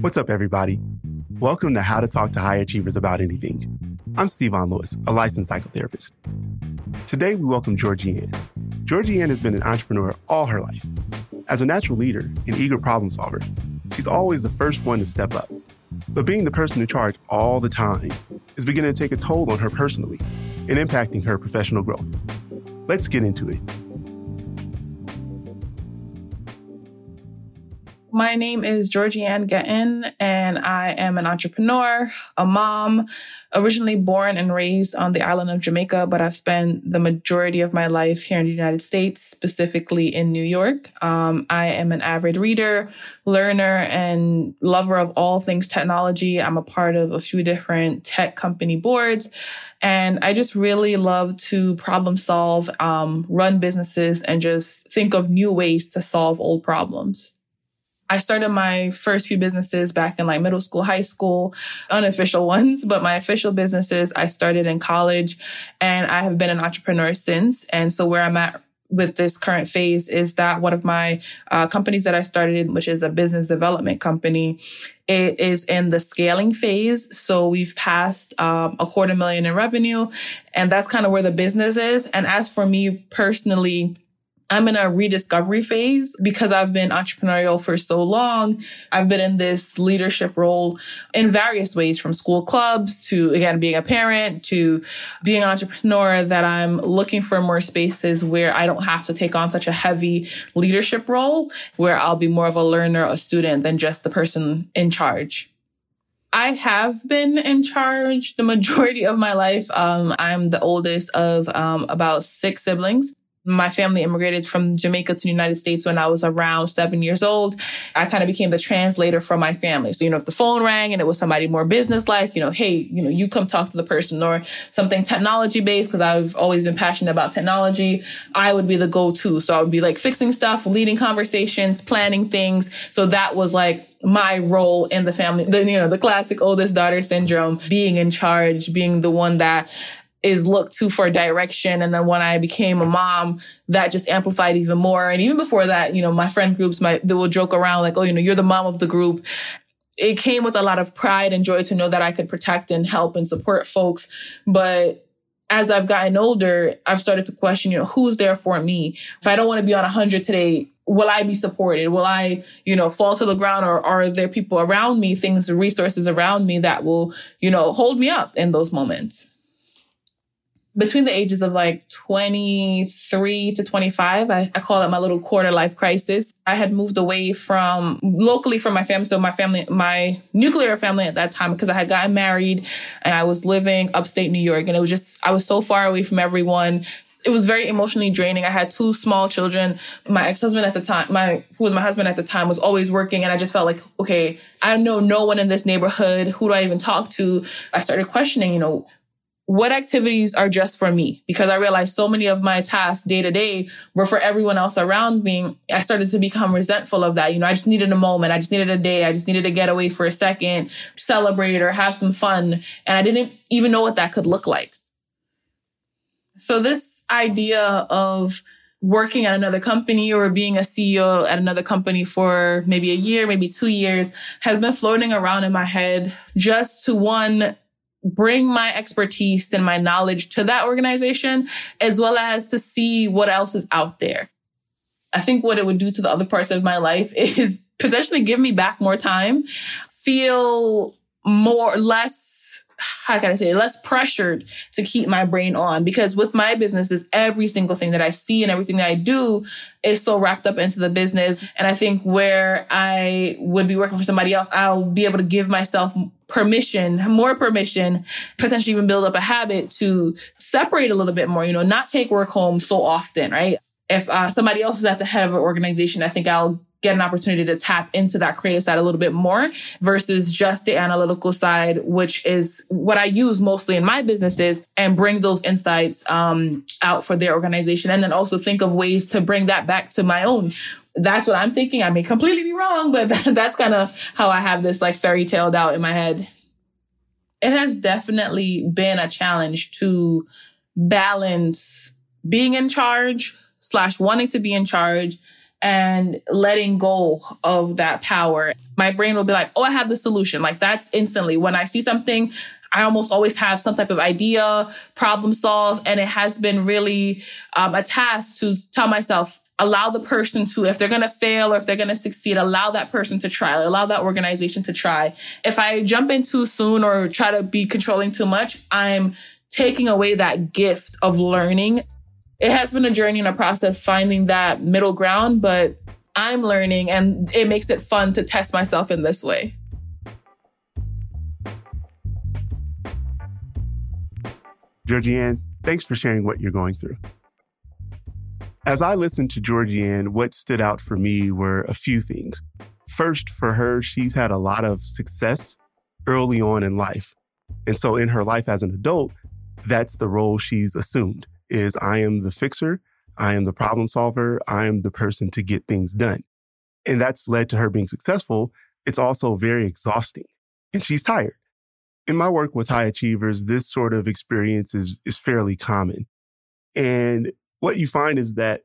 What's up, everybody? Welcome to How to Talk to High Achievers About Anything. I'm Stevon Lewis, a licensed psychotherapist. Today, we welcome Georgie-Ann. Georgie-Ann has been an entrepreneur all her life. As a natural leader and eager problem solver, she's always the first one to step up. But being the person in charge all the time is beginning to take a toll on her personally and impacting her professional growth. Let's get into it. My name is Georgie-Ann Gettin, and I am an entrepreneur, a mom, originally born and raised on the island of Jamaica, but I've spent the majority of my life here in the United States, specifically in New York. Um, I am an avid reader, learner, and lover of all things technology. I'm a part of a few different tech company boards. And I just really love to problem solve, um, run businesses, and just think of new ways to solve old problems. I started my first few businesses back in like middle school, high school, unofficial ones, but my official businesses I started in college and I have been an entrepreneur since. And so where I'm at with this current phase is that one of my uh, companies that I started, which is a business development company, it is in the scaling phase. So we've passed um, a quarter million in revenue, and that's kind of where the business is. And as for me personally, I'm in a rediscovery phase because I've been entrepreneurial for so long. I've been in this leadership role in various ways from school clubs to again, being a parent to being an entrepreneur that I'm looking for more spaces where I don't have to take on such a heavy leadership role where I'll be more of a learner, a student than just the person in charge. I have been in charge the majority of my life. Um, I'm the oldest of um, about six siblings my family immigrated from Jamaica to the United States when I was around seven years old. I kind of became the translator for my family. So, you know, if the phone rang and it was somebody more business like, you know, hey, you know, you come talk to the person or something technology based, because I've always been passionate about technology, I would be the go to. So I would be like fixing stuff, leading conversations, planning things. So that was like my role in the family, the, you know, the classic oldest daughter syndrome, being in charge, being the one that is looked to for direction. And then when I became a mom, that just amplified even more. And even before that, you know, my friend groups might, they will joke around like, oh, you know, you're the mom of the group. It came with a lot of pride and joy to know that I could protect and help and support folks. But as I've gotten older, I've started to question, you know, who's there for me? If I don't want to be on a hundred today, will I be supported? Will I, you know, fall to the ground or are there people around me, things, resources around me that will, you know, hold me up in those moments? Between the ages of like 23 to 25, I, I, call it my little quarter life crisis. I had moved away from locally from my family. So my family, my nuclear family at that time, because I had gotten married and I was living upstate New York and it was just, I was so far away from everyone. It was very emotionally draining. I had two small children. My ex-husband at the time, my, who was my husband at the time was always working. And I just felt like, okay, I know no one in this neighborhood. Who do I even talk to? I started questioning, you know, what activities are just for me? Because I realized so many of my tasks day to day were for everyone else around me. I started to become resentful of that. You know, I just needed a moment. I just needed a day. I just needed to get away for a second, celebrate or have some fun. And I didn't even know what that could look like. So this idea of working at another company or being a CEO at another company for maybe a year, maybe two years has been floating around in my head just to one, bring my expertise and my knowledge to that organization, as well as to see what else is out there. I think what it would do to the other parts of my life is potentially give me back more time, feel more, less how can I say, less pressured to keep my brain on because with my businesses, every single thing that I see and everything that I do is so wrapped up into the business. And I think where I would be working for somebody else, I'll be able to give myself permission, more permission, potentially even build up a habit to separate a little bit more, you know, not take work home so often, right? If uh, somebody else is at the head of an organization, I think I'll get an opportunity to tap into that creative side a little bit more versus just the analytical side, which is what I use mostly in my businesses and bring those insights um, out for their organization. And then also think of ways to bring that back to my own. That's what I'm thinking. I may completely be wrong, but that's kind of how I have this like fairy tale out in my head. It has definitely been a challenge to balance being in charge slash wanting to be in charge and letting go of that power. My brain will be like, oh, I have the solution. Like that's instantly when I see something, I almost always have some type of idea, problem solve. And it has been really um, a task to tell myself, allow the person to, if they're going to fail or if they're going to succeed, allow that person to try, allow that organization to try. If I jump in too soon or try to be controlling too much, I'm taking away that gift of learning. It has been a journey and a process finding that middle ground, but I'm learning and it makes it fun to test myself in this way. Georgie-Ann, thanks for sharing what you're going through. As I listened to Georgie-Ann, what stood out for me were a few things. First, for her, she's had a lot of success early on in life. And so in her life as an adult, that's the role she's assumed is I am the fixer. I am the problem solver. I am the person to get things done. And that's led to her being successful. It's also very exhausting and she's tired. In my work with high achievers, this sort of experience is, is fairly common. And what you find is that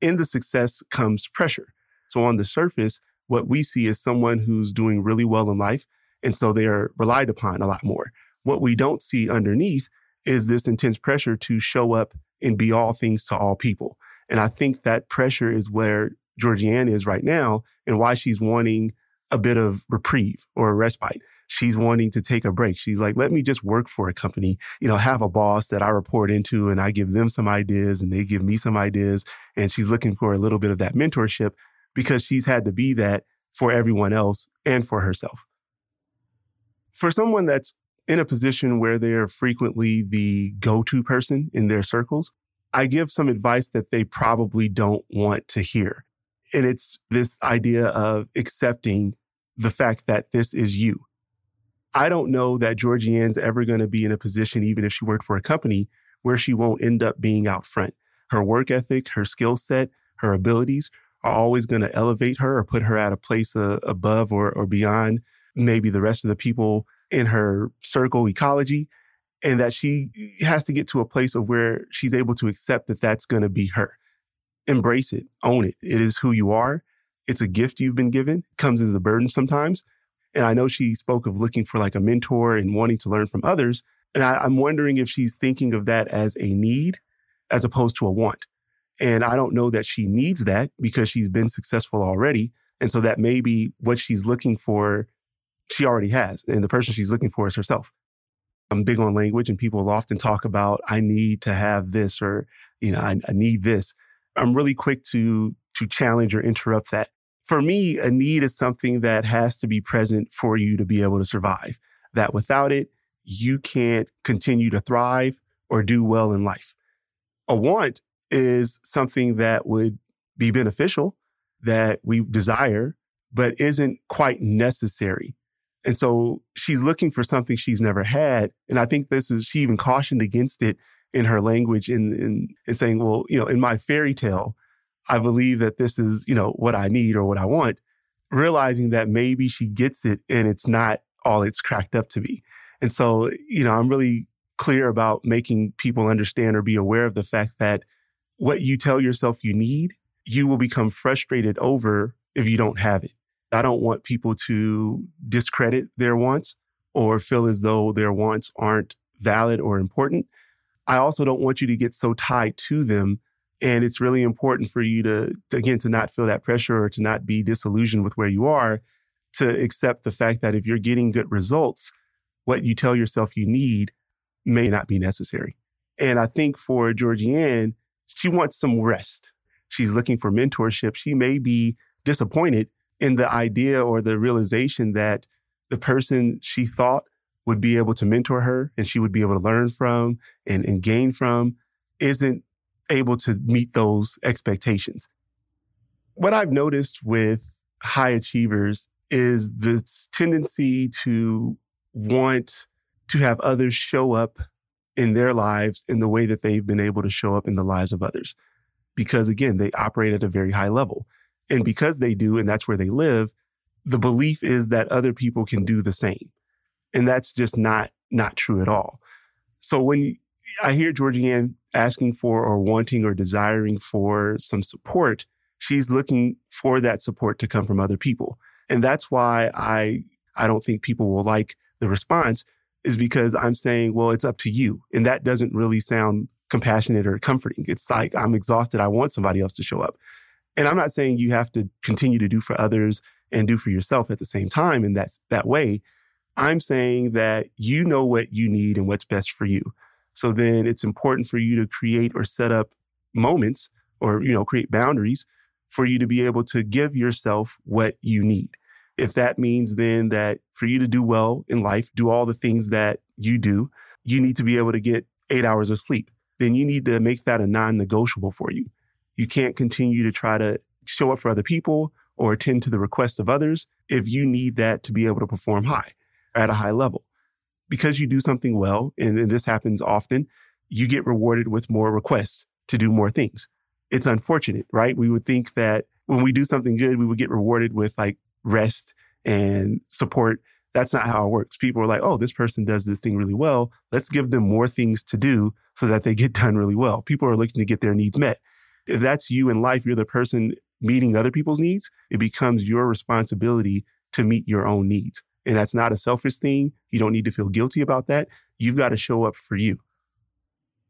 in the success comes pressure. So on the surface, what we see is someone who's doing really well in life. And so they are relied upon a lot more. What we don't see underneath is this intense pressure to show up and be all things to all people. And I think that pressure is where Georgie-Ann is right now and why she's wanting a bit of reprieve or a respite she's wanting to take a break. She's like, let me just work for a company, you know, have a boss that I report into and I give them some ideas and they give me some ideas. And she's looking for a little bit of that mentorship because she's had to be that for everyone else and for herself. For someone that's in a position where they're frequently the go-to person in their circles, I give some advice that they probably don't want to hear. And it's this idea of accepting the fact that this is you. I don't know that Georgie-Ann's ever going to be in a position, even if she worked for a company, where she won't end up being out front. Her work ethic, her skill set, her abilities are always going to elevate her or put her at a place uh, above or, or beyond maybe the rest of the people in her circle ecology. And that she has to get to a place of where she's able to accept that that's going to be her. Embrace it, own it. It is who you are. It's a gift you've been given, comes as a burden sometimes, and I know she spoke of looking for like a mentor and wanting to learn from others. And I, I'm wondering if she's thinking of that as a need as opposed to a want. And I don't know that she needs that because she's been successful already. And so that may be what she's looking for, she already has. And the person she's looking for is herself. I'm big on language and people often talk about, I need to have this or, you know, I, I need this. I'm really quick to, to challenge or interrupt that for me, a need is something that has to be present for you to be able to survive. That without it, you can't continue to thrive or do well in life. A want is something that would be beneficial, that we desire, but isn't quite necessary. And so she's looking for something she's never had. And I think this is, she even cautioned against it in her language in, in, in saying, well, you know, in my fairy tale, I believe that this is, you know, what I need or what I want, realizing that maybe she gets it and it's not all it's cracked up to be. And so, you know, I'm really clear about making people understand or be aware of the fact that what you tell yourself you need, you will become frustrated over if you don't have it. I don't want people to discredit their wants or feel as though their wants aren't valid or important. I also don't want you to get so tied to them and it's really important for you to, again, to not feel that pressure or to not be disillusioned with where you are, to accept the fact that if you're getting good results, what you tell yourself you need may not be necessary. And I think for Georgie-Ann, she wants some rest. She's looking for mentorship. She may be disappointed in the idea or the realization that the person she thought would be able to mentor her and she would be able to learn from and, and gain from isn't able to meet those expectations. What I've noticed with high achievers is this tendency to want to have others show up in their lives in the way that they've been able to show up in the lives of others. Because again, they operate at a very high level. And because they do, and that's where they live, the belief is that other people can do the same. And that's just not, not true at all. So when I hear Georgie-Ann asking for or wanting or desiring for some support. She's looking for that support to come from other people. And that's why I, I don't think people will like the response is because I'm saying, well, it's up to you. And that doesn't really sound compassionate or comforting. It's like, I'm exhausted. I want somebody else to show up. And I'm not saying you have to continue to do for others and do for yourself at the same time. And that's that way. I'm saying that you know what you need and what's best for you. So then it's important for you to create or set up moments or, you know, create boundaries for you to be able to give yourself what you need. If that means then that for you to do well in life, do all the things that you do, you need to be able to get eight hours of sleep. Then you need to make that a non-negotiable for you. You can't continue to try to show up for other people or attend to the requests of others if you need that to be able to perform high at a high level. Because you do something well, and, and this happens often, you get rewarded with more requests to do more things. It's unfortunate, right? We would think that when we do something good, we would get rewarded with like rest and support. That's not how it works. People are like, oh, this person does this thing really well. Let's give them more things to do so that they get done really well. People are looking to get their needs met. If that's you in life, you're the person meeting other people's needs. It becomes your responsibility to meet your own needs. And that's not a selfish thing. You don't need to feel guilty about that. You've got to show up for you.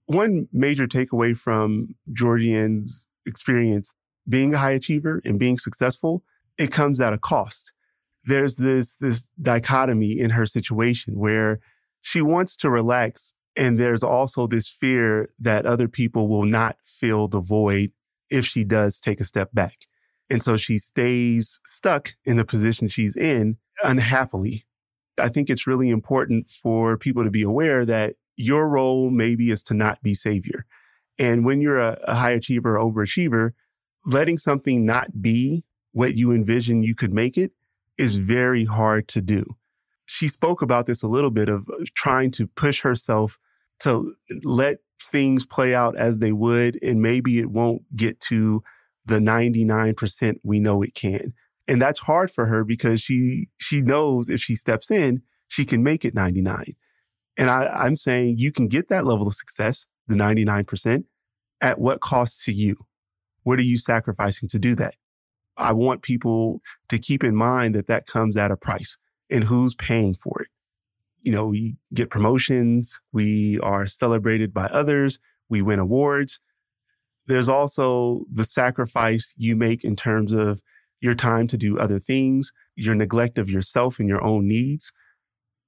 One major takeaway from Georgie-Ann's experience being a high achiever and being successful it comes at a cost. There's this, this dichotomy in her situation where she wants to relax. And there's also this fear that other people will not fill the void if she does take a step back. And so she stays stuck in the position she's in unhappily. I think it's really important for people to be aware that your role maybe is to not be savior. And when you're a, a high achiever or overachiever, letting something not be what you envision you could make it is very hard to do. She spoke about this a little bit of trying to push herself to let things play out as they would, and maybe it won't get to the 99% we know it can. And that's hard for her because she, she knows if she steps in, she can make it 99. And I, I'm saying you can get that level of success, the 99%, at what cost to you? What are you sacrificing to do that? I want people to keep in mind that that comes at a price and who's paying for it. You know, we get promotions. We are celebrated by others. We win awards. There's also the sacrifice you make in terms of your time to do other things, your neglect of yourself and your own needs.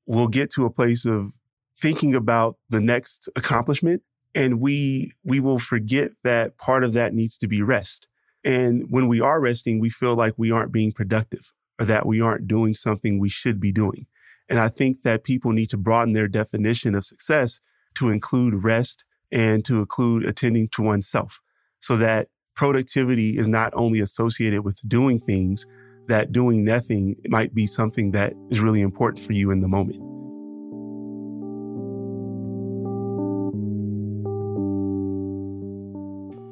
We'll get to a place of thinking about the next accomplishment and we, we will forget that part of that needs to be rest. And when we are resting, we feel like we aren't being productive or that we aren't doing something we should be doing. And I think that people need to broaden their definition of success to include rest and to include attending to oneself so that productivity is not only associated with doing things, that doing nothing might be something that is really important for you in the moment.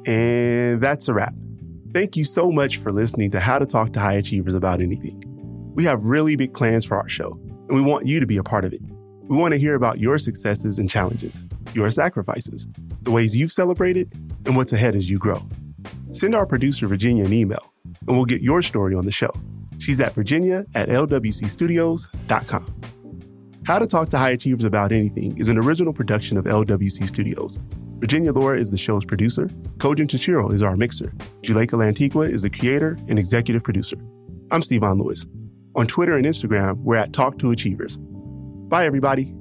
And that's a wrap. Thank you so much for listening to How to Talk to High Achievers About Anything. We have really big plans for our show, and we want you to be a part of it. We want to hear about your successes and challenges, your sacrifices, the ways you've celebrated, and what's ahead as you grow. Send our producer, Virginia, an email, and we'll get your story on the show. She's at virginia at lwcstudios.com. How to Talk to High Achievers About Anything is an original production of LWC Studios. Virginia Laura is the show's producer. Kojin Tashiro is our mixer. Juleka Lantigua is the creator and executive producer. I'm Stevon Lewis. On Twitter and Instagram, we're at Talk to Achievers. Bye, everybody.